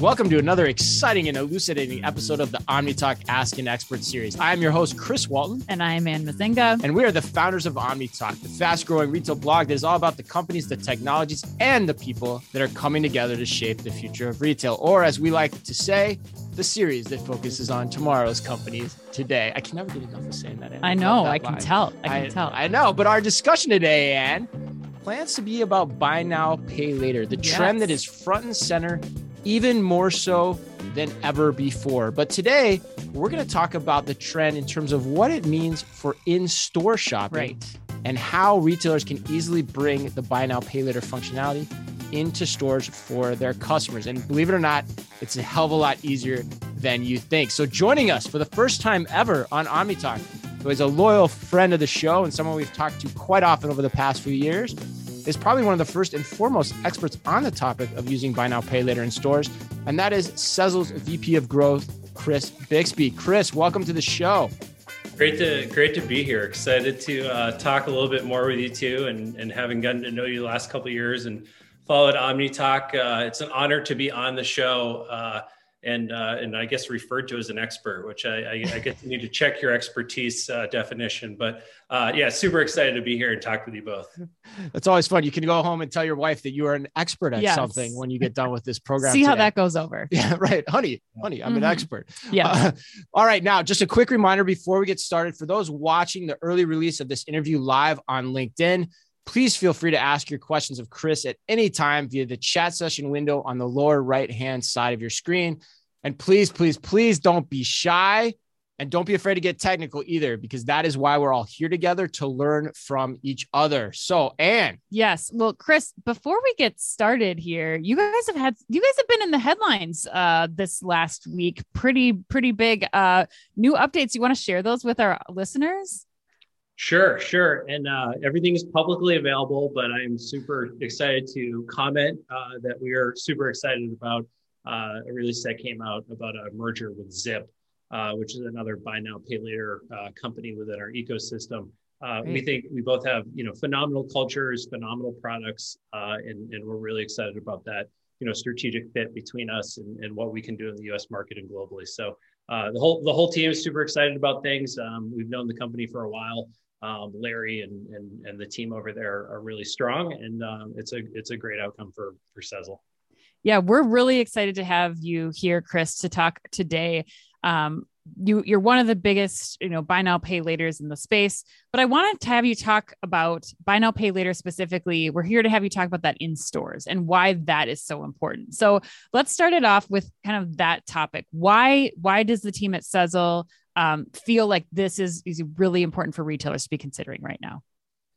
Welcome to another exciting and elucidating episode of the OmniTalk Ask an Expert series. I am your host, Chris Walton. And I am Anne Mezzenga. And we are the founders of OmniTalk, the fast growing retail blog that is all about the companies, the technologies, and the people that are coming together to shape the future of retail. Or as we like to say, the series that focuses on tomorrow's companies today. I can never get enough of saying that. Anne. I know. I can line. tell. I can I, tell. I know. But our discussion today, Anne, plans to be about buy now, pay later, the yes. trend that is front and center even more so than ever before. But today, we're going to talk about the trend in terms of what it means for in store shopping right. and how retailers can easily bring the buy now, pay later functionality into stores for their customers. And believe it or not, it's a hell of a lot easier than you think. So, joining us for the first time ever on OmniTalk, who is a loyal friend of the show and someone we've talked to quite often over the past few years, is probably one of the first and foremost experts on the topic of using buy now, pay later in stores. And that is Sezzle's VP of Growth, Chris Bixby. Chris, welcome to the show. Great to great to be here. Excited to uh, talk a little bit more with you too, and and having gotten to know you the last couple years and followed OmniTalk. Uh, it's an honor to be on the show. Uh, and uh, and I guess referred to as an expert, which I, I, I guess you need to check your expertise uh, definition. But uh, yeah, super excited to be here and talk with you both. That's always fun. You can go home and tell your wife that you are an expert at yes. something when you get done with this program. See today. how that goes over. Yeah, right, honey, honey, I'm mm-hmm. an expert. Yeah. Uh, all right, now just a quick reminder before we get started for those watching the early release of this interview live on LinkedIn. Please feel free to ask your questions of Chris at any time via the chat session window on the lower right hand side of your screen. And please, please, please don't be shy and don't be afraid to get technical either, because that is why we're all here together to learn from each other. So, Anne. Yes. Well, Chris, before we get started here, you guys have had, you guys have been in the headlines uh, this last week. Pretty, pretty big uh, new updates. You want to share those with our listeners? Sure, sure. And uh, everything is publicly available, but I'm super excited to comment uh, that we are super excited about uh, a release that came out about a merger with Zip, uh, which is another buy now, pay later uh, company within our ecosystem. Uh, we think we both have, you know, phenomenal cultures, phenomenal products, uh, and, and we're really excited about that, you know, strategic fit between us and, and what we can do in the U.S. market and globally. So the whole the whole team is super excited about things. Um, we've known the company for a while um, Larry and, and and the team over there are really strong, and um, it's a it's a great outcome for for Sezzle. Yeah, we're really excited to have you here, Chris, to talk today. Um, you you're one of the biggest you know buy now pay laters in the space but i wanted to have you talk about buy now pay later specifically we're here to have you talk about that in stores and why that is so important so let's start it off with kind of that topic why why does the team at sezzle um, feel like this is, is really important for retailers to be considering right now?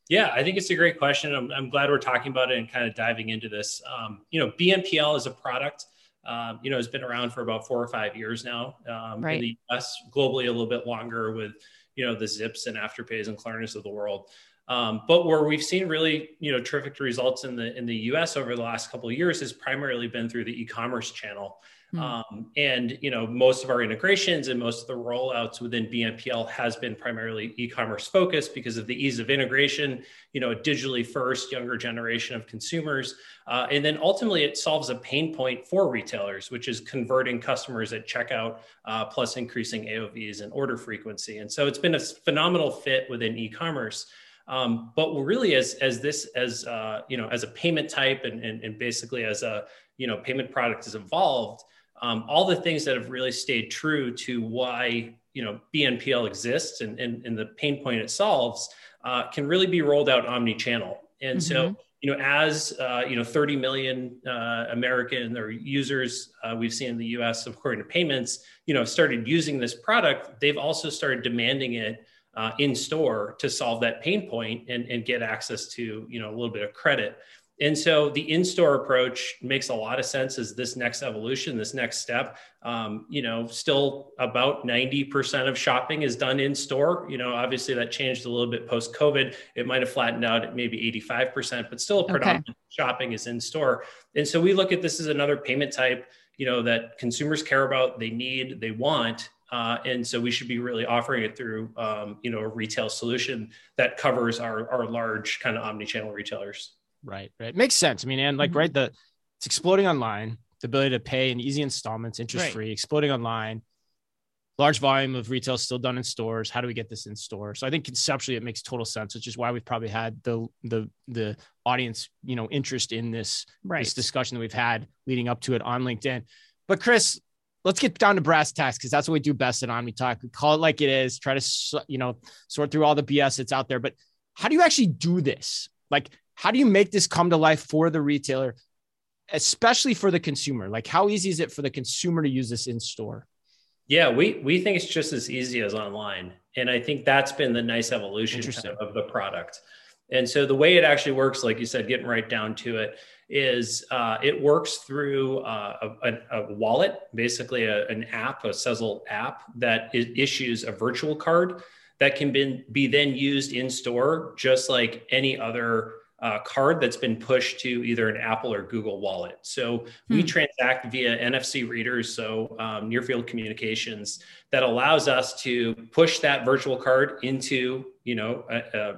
Yeah, I think it's a great question. I'm, I'm glad we're talking about it and kind of diving into this. Um, you know, BNPL is a product, um, you know, has been around for about four or five years now. Um, right. In the US, globally, a little bit longer with, you know, the Zips and Afterpays and Klarnas of the world. Um, but where we've seen really, you know, terrific results in the in the U.S. over the last couple of years has primarily been through the e-commerce channel. Hmm. Um, and you know, most of our integrations and most of the rollouts within BNPL has been primarily e-commerce focused because of the ease of integration. You know, digitally first, younger generation of consumers, uh, and then ultimately it solves a pain point for retailers, which is converting customers at checkout, uh, plus increasing AOVs and order frequency. And so it's been a phenomenal fit within e-commerce. Um, but really, as as this as uh, you know, as a payment type and, and and basically as a you know payment product has evolved um, all the things that have really stayed true to why you know BNPL exists and, and, and the pain point it solves uh, can really be rolled out omni-channel. And mm-hmm. so you know as uh, you know 30 million uh, American or users uh, we've seen in the U.S. according to payments you know started using this product, they've also started demanding it. Uh, in store to solve that pain point and, and get access to you know a little bit of credit and so the in-store approach makes a lot of sense as this next evolution, this next step. Um, you know, still about 90% of shopping is done in store. You know, obviously that changed a little bit post-COVID. It might have flattened out at maybe 85%, but still a predominant okay. shopping is in store. And so we look at this as another payment type, you know, that consumers care about, they need, they want. Uh, and so we should be really offering it through, um, you know, a retail solution that covers our, our large kind of omni-channel retailers. Right. Right. Makes sense. I mean, and like, mm-hmm. right, the it's exploding online. the ability to pay in easy installments, interest free, right. exploding online. Large volume of retail still done in stores. How do we get this in store? So I think conceptually it makes total sense, which is why we've probably had the the the audience, you know, interest in this right. this discussion that we've had leading up to it on LinkedIn. But Chris, let's get down to brass tacks because that's what we do best at OmniTalk. We call it like it is. Try to you know sort through all the BS that's out there. But how do you actually do this? Like, how do you make this come to life for the retailer, especially for the consumer? Like, how easy is it for the consumer to use this in store? Yeah, we we think it's just as easy as online, and I think that's been the nice evolution of, the product. And so the way it actually works, like you said, getting right down to it, is uh, it works through uh, a, a, wallet, basically a, an app, a Sezzle app that issues a virtual card that can be, be then used in store, just like any other uh, card that's been pushed to either an Apple or Google Wallet. So hmm. we transact via NFC readers, so um, near field communications that allows us to push that virtual card into, you know,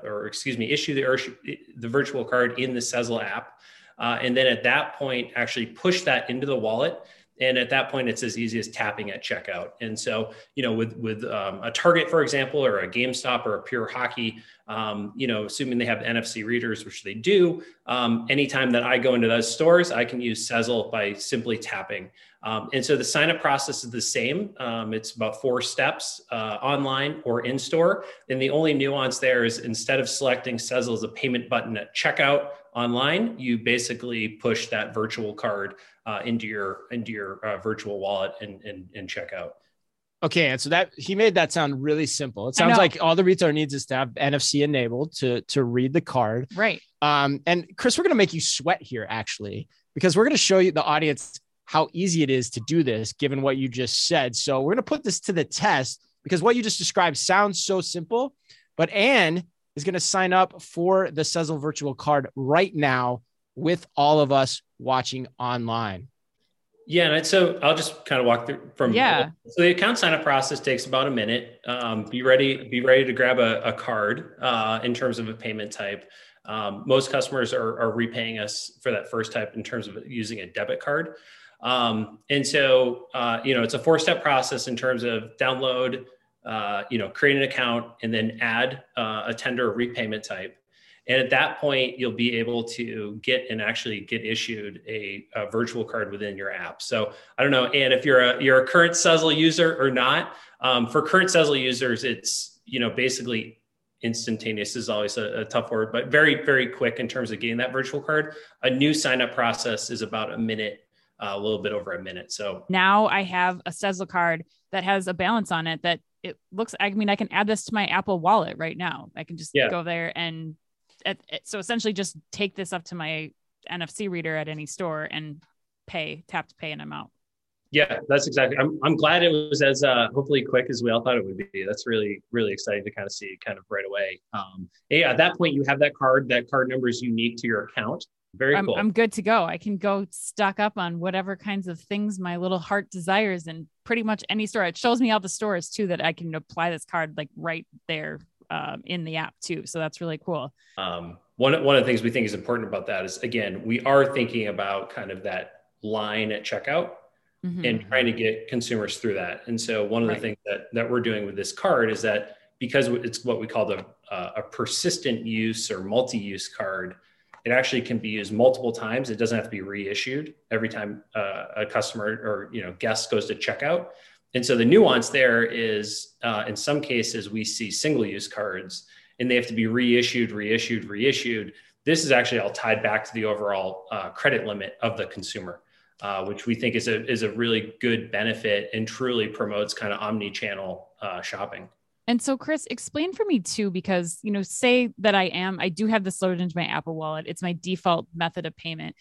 or excuse me, issue the the virtual card in the Sezzle app, uh, and then at that point actually push that into the wallet and at that point it's as easy as tapping at checkout. And so you know with with um, a target for example or a gamestop or a pure hockey um, you know assuming they have nfc readers which they do um, anytime that i go into those stores i can use sezzle by simply tapping. Um, and so the sign up process is the same. Um, it's about four steps uh, online or in store and the only nuance there is instead of selecting sezzle as a payment button at checkout online you basically push that virtual card uh, into your into your uh, virtual wallet and, and and check out. Okay, and so that he made that sound really simple. It sounds like all the retailer needs is to have NFC enabled to to read the card. Right. Um, and Chris, we're gonna make you sweat here actually, because we're gonna show you the audience how easy it is to do this, given what you just said. So we're gonna put this to the test because what you just described sounds so simple. But Anne is gonna sign up for the Sezzle virtual card right now with all of us watching online? Yeah, and so I'll just kind of walk through from yeah. So the account sign up process takes about a minute. Um, be ready, be ready to grab a, a card uh, in terms of a payment type. Um, most customers are, are, repaying us for that first type in terms of using a debit card. Um, and so, uh, you know, it's a four step process in terms of download, uh, you know, create an account and then add uh, a tender repayment type. And at that point, you'll be able to get and actually get issued a, a, virtual card within your app. So I don't know, and if you're a you're a current Sezzle user or not, um, for current Sezzle users, it's you know basically instantaneous is always a, a, tough word, but very very quick in terms of getting that virtual card. A new sign up process is about a minute, uh, a little bit over a minute. So now I have a Sezzle card that has a balance on it that it looks. I mean, I can add this to my Apple Wallet right now. I can just yeah. go there and at, so essentially just take this up to my NFC reader at any store and pay, tap to pay, and I'm out. Yeah, that's exactly. I'm, I'm glad it was as uh, hopefully quick as we all thought it would be. That's really really exciting to kind of see kind of right away. Um, yeah, at that point you have that card. That card number is unique to your account. Very I'm, cool. I'm good to go. I can go stock up on whatever kinds of things my little heart desires in pretty much any store. It shows me all the stores too that I can apply this card like right there um, in the app too. So that's really cool. Um, one, one of the things we think is important about that is again, we are thinking about kind of that line at checkout mm-hmm. and trying to get consumers through that. And so one of right. the things that, that we're doing with this card is that because it's what we call the, uh, a persistent use or multi-use card, it actually can be used multiple times. It doesn't have to be reissued every time uh, a customer or you know guest goes to checkout. And so the nuance there is, uh, in some cases, we see single-use cards, and they have to be reissued, reissued, reissued. This is actually all tied back to the overall uh, credit limit of the consumer, uh, which we think is a is a really good benefit and truly promotes kind of omni-channel uh, shopping. And so, Chris, explain for me too, because you know, say that I am, I do have this loaded into my Apple Wallet. It's my default method of payment.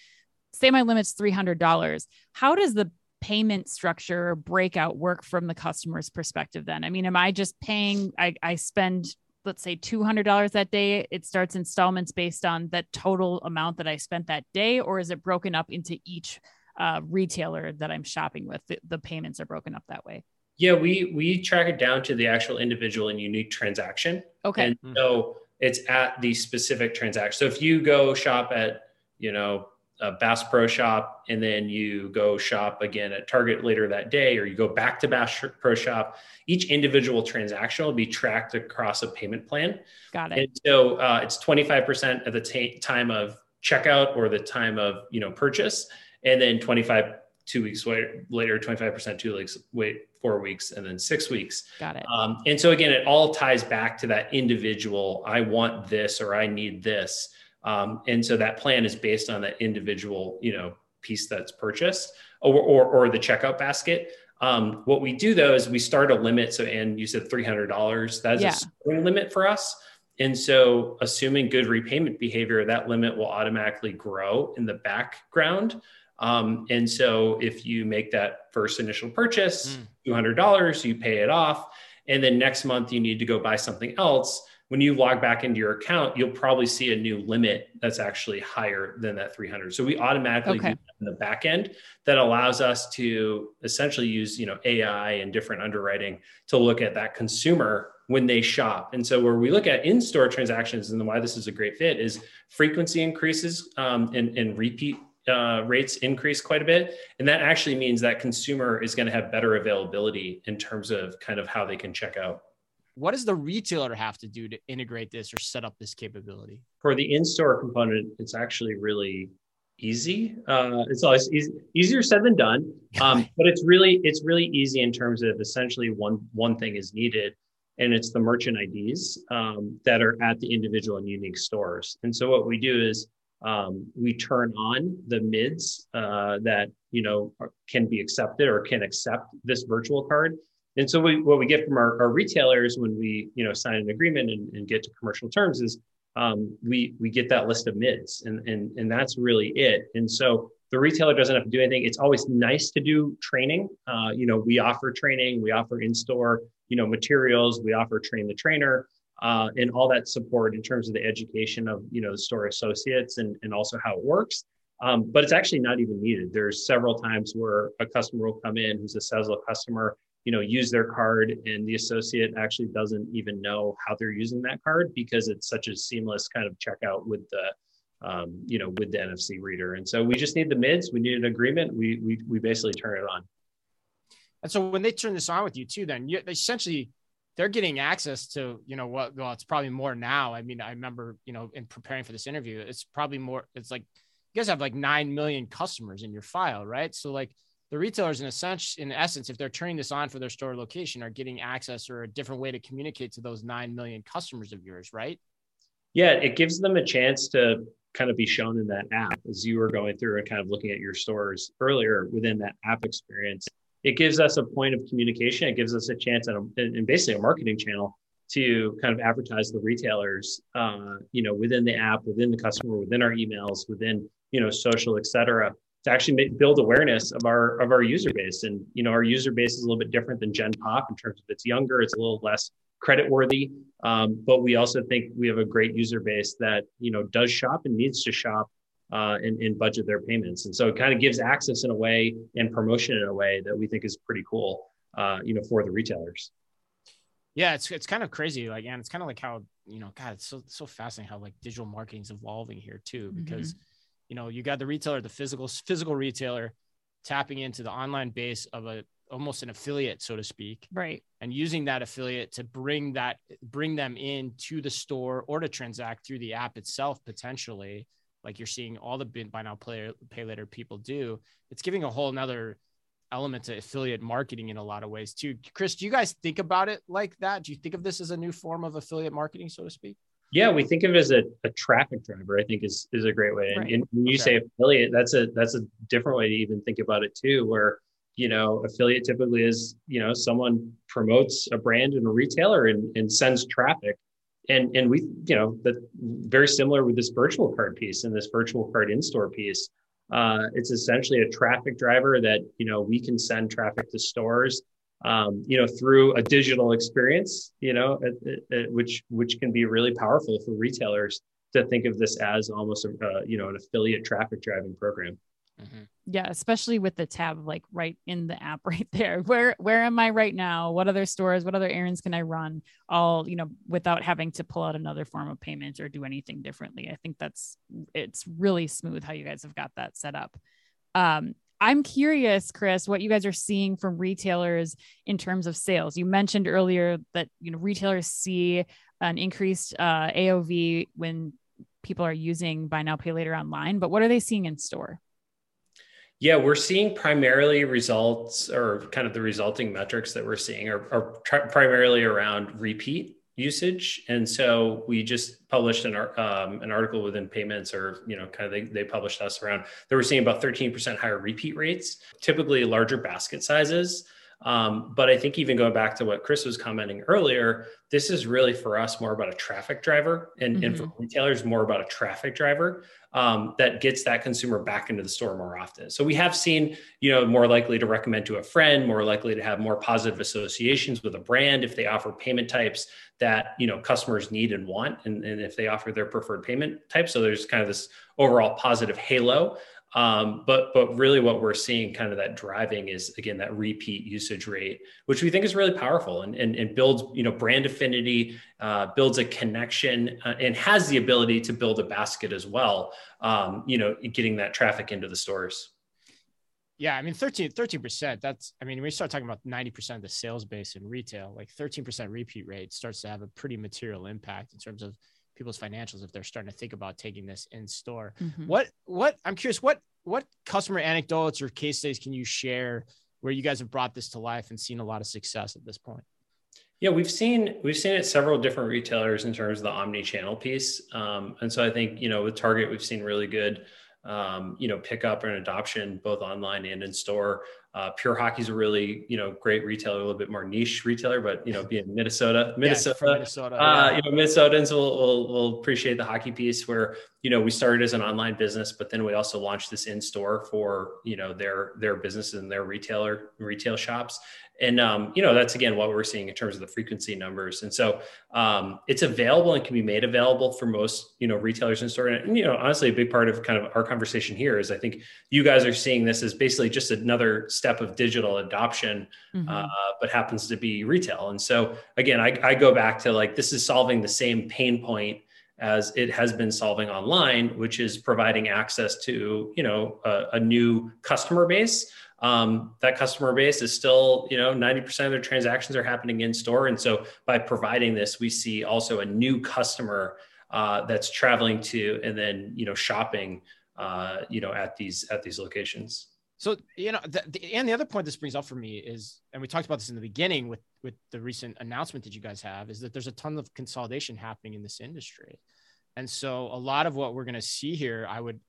Say my limit's three hundred dollars. How does the payment structure breakout work from the customer's perspective then? I mean, am I just paying, I, I spend, let's say $200 that day, it starts installments based on that total amount that I spent that day, or is it broken up into each uh, retailer that I'm shopping with? The, the payments are broken up that way. Yeah, we we track it down to the actual individual and unique transaction. Okay. And so it's at the specific transaction. So if you go shop at, you know, a Bass Pro Shop and then you go shop again at Target later that day, or you go back to Bass Pro Shop, each individual transaction will be tracked across a payment plan. Got it. And so uh, it's 25% at the t- time of checkout or the time of you know purchase, and then 25 two weeks later, later 25% two weeks, wait four weeks, and then six weeks. Got it. Um, and so again, it all ties back to that individual. I want this or I need this. Um, and so that plan is based on that individual, you know, piece that's purchased or, or, or the checkout basket. Um, what we do though is we start a limit. So, and you said $300, that's yeah. a spring limit for us. And so assuming good repayment behavior, that limit will automatically grow in the background. Um, and so if you make that first initial purchase, mm. $200, you pay it off. And then next month you need to go buy something else when you log back into your account, you'll probably see a new limit that's actually higher than that 300. So we automatically okay. do in the back end that allows us to essentially use, you know, AI and different underwriting to look at that consumer when they shop. And so where we look at in-store transactions and why this is a great fit is frequency increases um, and, and repeat uh, rates increase quite a bit. And that actually means that consumer is going to have better availability in terms of kind of how they can check out. What does the retailer have to do to integrate this or set up this capability? For the in-store component, it's actually really easy. Uh, it's always easy, easier said than done, um, but it's really it's really easy in terms of essentially one one thing is needed, and it's the merchant IDs um, that are at the individual and unique stores. And so what we do is um, we turn on the mids uh, that you know can be accepted or can accept this virtual card and so we, what we get from our, our, retailers when we you know sign an agreement and, and get to commercial terms is um, we we get that list of mids and, and and that's really it. And so the retailer doesn't have to do anything. It's always nice to do training. Uh, you know, we offer training, we offer in-store, you know, materials, we offer train the trainer, uh, and all that support in terms of the education of you know the store associates and and also how it works. Um, but it's actually not even needed. There's several times where a customer will come in who's a Sezzle customer you know use their card and the associate actually doesn't even know how they're using that card because it's such a seamless kind of checkout with the um, you know with the nfc reader. And so we just need the mids we need an agreement we we, we basically turn it on. And so when they turn this on with you too then you essentially they're getting access to you know what well it's probably more now. I mean i remember you know in preparing for this interview it's probably more it's like you guys have like 9 million customers in your file right? So like the retailers in a sense in essence if they're turning this on for their store location are getting access or a different way to communicate to those 9 million customers of yours right? Yeah it gives them a chance to kind of be shown in that app. As you were going through and kind of looking at your stores earlier within that app experience it gives us a point of communication. It gives us a chance and, and basically a marketing channel to kind of advertise the retailers uh, you know within the app within the customer within our emails within you know social et cetera to actually make, build awareness of our of our user base. And you know, our user base is a little bit different than Gen Pop in terms of it's younger, it's a little less credit worthy, um, but we also think we have a great user base that you know does shop and needs to shop uh, and, and budget their payments. And so it kind of gives access in a way and promotion in a way that we think is pretty cool, uh, you know, for the retailers. Yeah, it's it's kind of crazy. Like, and it's kind of like how you know, God, it's so so fascinating how like digital marketing is evolving here too, because. Mm-hmm you know, you got the retailer, the physical physical retailer tapping into the online base of a almost an affiliate, so to speak. Right. And using that affiliate to bring that bring them in to the store or to transact through the app itself potentially, like you're seeing all the buy now play, pay later people do. It's giving a whole nother element to affiliate marketing in a lot of ways too. Chris, do you guys think about it like that? Do you think of this as a new form of affiliate marketing, so to speak? Yeah, we think of it as a, a traffic driver. I think is is a great way. Right. And, and, when you okay. say affiliate, that's a that's a different way to even think about it too. Where you know affiliate typically is you know someone promotes a brand and a retailer and, and sends traffic, and and we you know that very similar with this virtual card piece and this virtual card in store piece. Uh, it's essentially a traffic driver that you know we can send traffic to stores um, you know, through a digital experience, you know, which which can be really powerful for retailers to think of this as almost a uh, you know an affiliate traffic driving program. Mm-hmm. Yeah, especially with the tab like right in the app right there. Where where am I right now? What other stores? What other errands can I run? All you know, without having to pull out another form of payment or do anything differently. I think that's it's really smooth how you guys have got that set up. Um, I'm curious, Chris, what you guys are seeing from retailers in terms of sales. You mentioned earlier that you know retailers see an increased uh, AOV when people are using buy now pay later online, but what are they seeing in store? Yeah, we're seeing primarily results or kind of the resulting metrics that we're seeing are, are tr- primarily around repeat usage. And so we just published an, um, an article within payments or, you know, kind of they, they published us around that we're seeing about 13% higher repeat rates, typically larger basket sizes. Um, but I think even going back to what Chris was commenting earlier, this is really for us more about a traffic driver and, mm-hmm. and for retailers more about a traffic driver um, that gets that consumer back into the store more often. So we have seen, you know, more likely to recommend to a friend, more likely to have more positive associations with a brand if they offer payment types that, you know, customers need and want, and, and if they offer their preferred payment type. So there's kind of this overall positive halo um, but but really, what we're seeing kind of that driving is again that repeat usage rate, which we think is really powerful and and, and builds you know brand affinity, uh, builds a connection, uh, and has the ability to build a basket as well. Um, you know, getting that traffic into the stores. Yeah, I mean 13 percent. That's I mean, when we start talking about 90% of the sales base in retail, like 13% repeat rate starts to have a pretty material impact in terms of people's financials if they're starting to think about taking this in store. Mm-hmm. What what I'm curious what what customer anecdotes or case studies can you share where you guys have brought this to life and seen a lot of success at this point? Yeah, we've seen we've seen it several different retailers in terms of the omni-channel piece, um, and so I think you know with Target we've seen really good um, you know pickup and adoption both online and in store. Uh, Pure Hockey's a really, you know, great retailer, a little bit more niche retailer, but you know, being Minnesota, Minnesota, yeah, Minnesota, uh, yeah. you know, Minnesotans will, will, will appreciate the hockey piece. Where you know we started as an online business, but then we also launched this in store for you know their their businesses and their retailer retail shops, and um, you know that's again what we're seeing in terms of the frequency numbers. And so um, it's available and can be made available for most you know retailers in store. And you know honestly a big part of kind of our conversation here is i think you guys are seeing this as basically just another step of digital adoption mm-hmm. uh, but happens to be retail. And so again I, I go back to like this is solving the same pain point as it has been solving online which is providing access to you know a, a new customer base um, that customer base is still, you know, 90% of their transactions are happening in store. And so by providing this, we see also a new customer uh, that's traveling to and then, you know, shopping, uh, you know, at these, at these locations. So, you know, the, the, and the other point this brings up for me is, and we talked about this in the beginning with, with the recent announcement that you guys have is that there's a ton of consolidation happening in this industry. And so a lot of what we're going to see here, I would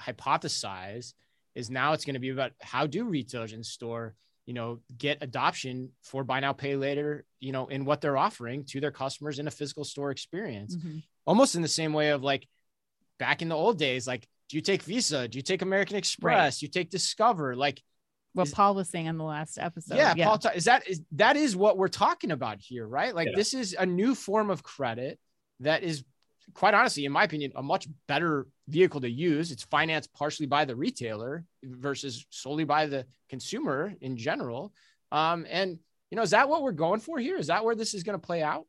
hypothesize is now it's going to be about how do retailers in store you know get adoption for buy now pay later you know in what they're offering to their customers in a physical store experience mm-hmm. almost in the same way of like back in the old days like do you take visa do you take american express right. you take discover like what is, paul was saying on the last episode yeah, yeah. paul is that is that is what we're talking about here right like yeah. this is a new form of credit that is quite honestly, in my opinion, a much better vehicle to use. It's financed partially by the retailer versus solely by the consumer in general. Um, and you know, is that what we're going for here? Is that where this is going to play out?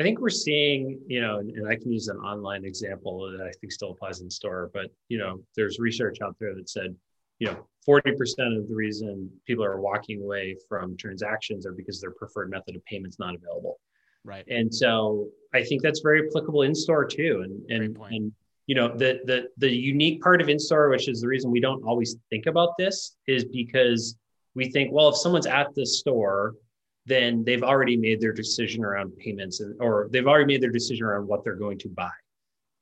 I think we're seeing, you know, and I can use an online example that I think still applies in store, but you know, there's research out there that said, you know, 40% of the reason people are walking away from transactions are because their preferred method of payment is not available. Right. And so I think that's very applicable in store too. And and and you know the the the unique part of in store, which is the reason we don't always think about this, is because we think, well, if someone's at the store, then they've already made their decision around payments, or they've already made their decision around what they're going to buy.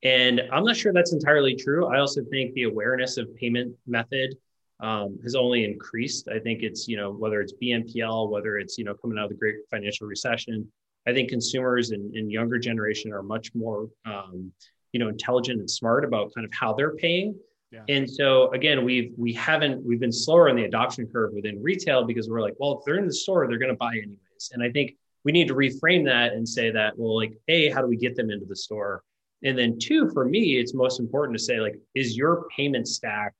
And I'm not sure that's entirely true. I also think the awareness of payment method um, has only increased. I think it's you know whether it's BNPL, whether it's you know coming out of the great financial recession, I think consumers and, and younger generation are much more, um, you know, intelligent and smart about kind of how they're paying. Yeah. And so again, we've we haven't we've been slower on the adoption curve within retail because we're like, well, if they're in the store, they're going to buy anyways. And I think we need to reframe that and say that, well, like, a, how do we get them into the store? And then two, for me, it's most important to say, like, is your payment stack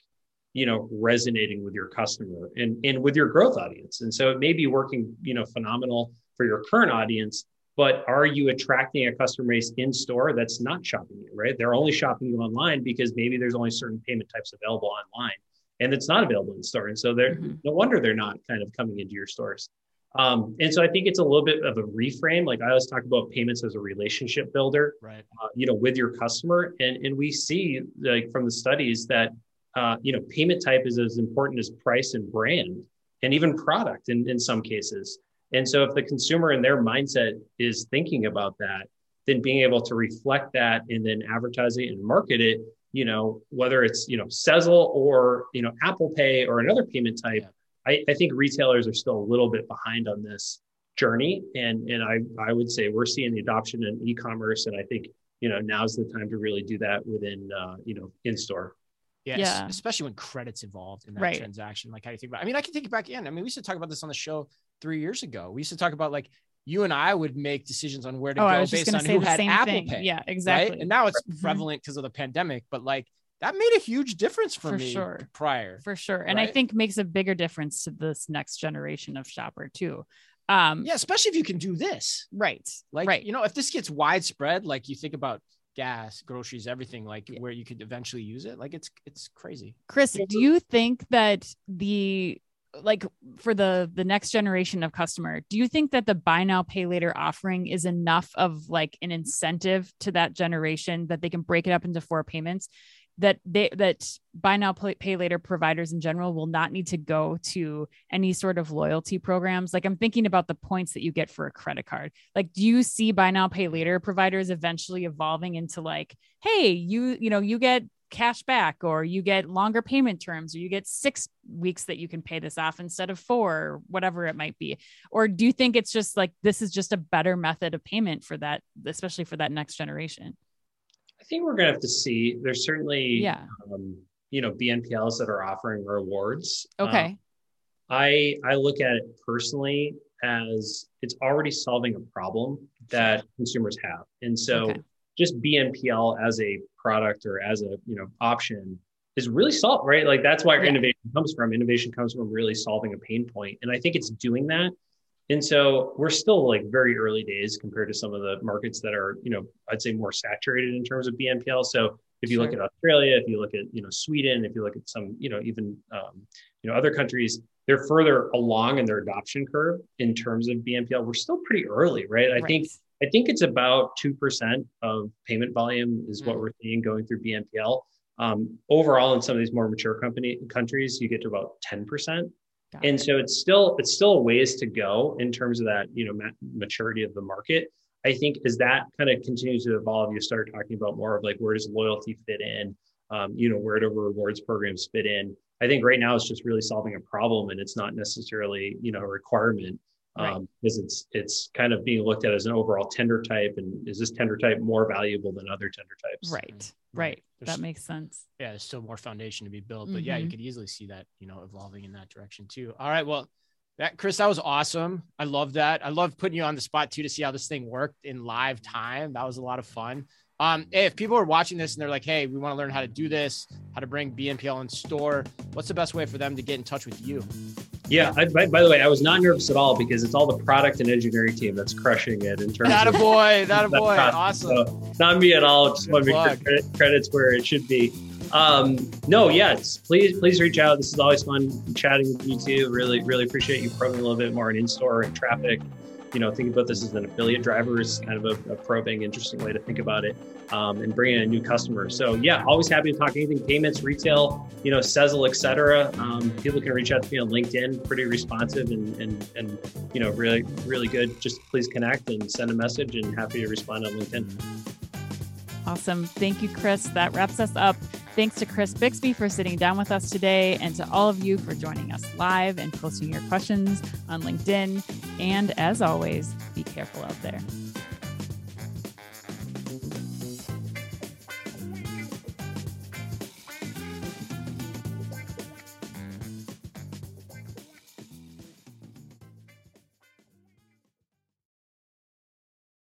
you know resonating with your customer and and with your growth audience and so it may be working you know phenomenal for your current audience but are you attracting a customer base in store that's not shopping you right they're only shopping you online because maybe there's only certain payment types available online and it's not available in store and so they're mm-hmm. no wonder they're not kind of coming into your stores um, and so I think it's a little bit of a reframe. Like I always talk about payments as a relationship builder, right? Uh, you know, with your customer, and and we see like from the studies that uh, you know payment type is as important as price and brand, and even product in in some cases. And so if the consumer in their mindset is thinking about that, then being able to reflect that and then advertise it and market it, you know, whether it's you know Sezzle or you know Apple Pay or another payment type, I, I think retailers are still a little bit behind on this journey. And, and I, I would say we're seeing the adoption in e-commerce. And I think, you know, now's the time to really do that within, uh, you know, in store. Yeah, yeah. especially when credits involved in that right. transaction. Like how you think about. I mean, I can take it back in. I mean, we used to talk about this on the show three years ago. We used to talk about like you and I would make decisions on where to oh, go based on who had Apple thing. Pay. Yeah, exactly. Right? And now it's mm-hmm. prevalent because of the pandemic. But like that made a huge difference for, for me sure. prior. For sure. And right? I think makes a bigger difference to this next generation of shopper too. Um, yeah, especially if you can do this. Right. Like, right. you know, if this gets widespread, like you think about gas, groceries, everything, like yeah. where you could eventually use it, like it's it's crazy. Chris, do you think that the like for the the next generation of customer do you think that the buy now pay later offering is enough of like an incentive to that generation that they can break it up into four payments? That they that buy now pay later providers in general will not need to go to any sort of loyalty programs? Like i'm thinking about the points that you get for a credit card. Like do you see buy now pay later providers eventually evolving into like hey you you know you get cash back or you get longer payment terms or you get six weeks that you can pay this off instead of four or whatever it might be or do you think it's just like this is just a better method of payment for that especially for that next generation I think we're going to have to see. There's certainly, yeah. Um, you know, BNPLs that are offering rewards. Okay. Um, I I look at it personally as it's already solving a problem that consumers have, and so okay. Just BNPL as a product or as a you know option is really solved, right? Like that's why yeah. innovation comes from. Innovation comes from really solving a pain point, and I think it's doing that and so we're still like very early days compared to some of the markets that are, you know, I'd say more saturated in terms of BNPL. So if you sure. look at Australia, if you look at, you know, Sweden, if you look at some, you know, even, um, you know, other countries, they're further along in their adoption curve in terms of BNPL. We're still pretty early, right? I right. think I think it's about two percent of payment volume is what mm. we're seeing going through BNPL. Um, overall, in some of these more mature company countries, you get to about ten percent. And so it's still it's still a ways to go in terms of that you know maturity of the market. I think as that kind of continues to evolve you start talking about more of like where does loyalty fit in? Um, you know where do rewards programs fit in? I think right now it's just really solving a problem and it's not necessarily you know a requirement right. um, because it's it's kind of being looked at as an overall tender type and is this tender type more valuable than other tender types? Right right. That makes sense. Yeah there's still more foundation to be built but mm-hmm. yeah you mm-hmm. could easily see that you know evolving in that direction too. All right well that chris that was awesome. I love that. I love putting you on the spot too to see how this thing worked in live time. That was a lot of fun. Um, if people are watching this and they're like, hey, we want to learn how to do this, how to bring BNPL in store, what's the best way for them to get in touch with you? Yeah. I, by, by, the way, I was not nervous at all because it's all the product and engineering team that's crushing it in terms. Not a boy, not a boy, awesome. So not me at all. Just want to make credit, credits where it should be. Um, no, yes, please, please reach out. This is always fun chatting with you too. Really, really appreciate you probing a little bit more on in-store and traffic you know, think about this as an affiliate driver is kind of a, a probing, interesting way to think about it, um, and bringing in a new customer. So yeah, always happy to talk anything payments, retail, you know, Sezzle, etc. Um, people can reach out to me on LinkedIn, pretty responsive and and and you know, really really good. Just please connect and send a message, and happy to respond on LinkedIn. Awesome. Thank you, Chris. That wraps us up. Thanks to Chris Bixby for sitting down with us today, and to all of you for joining us live and posting your questions on LinkedIn. And as always, be careful out there.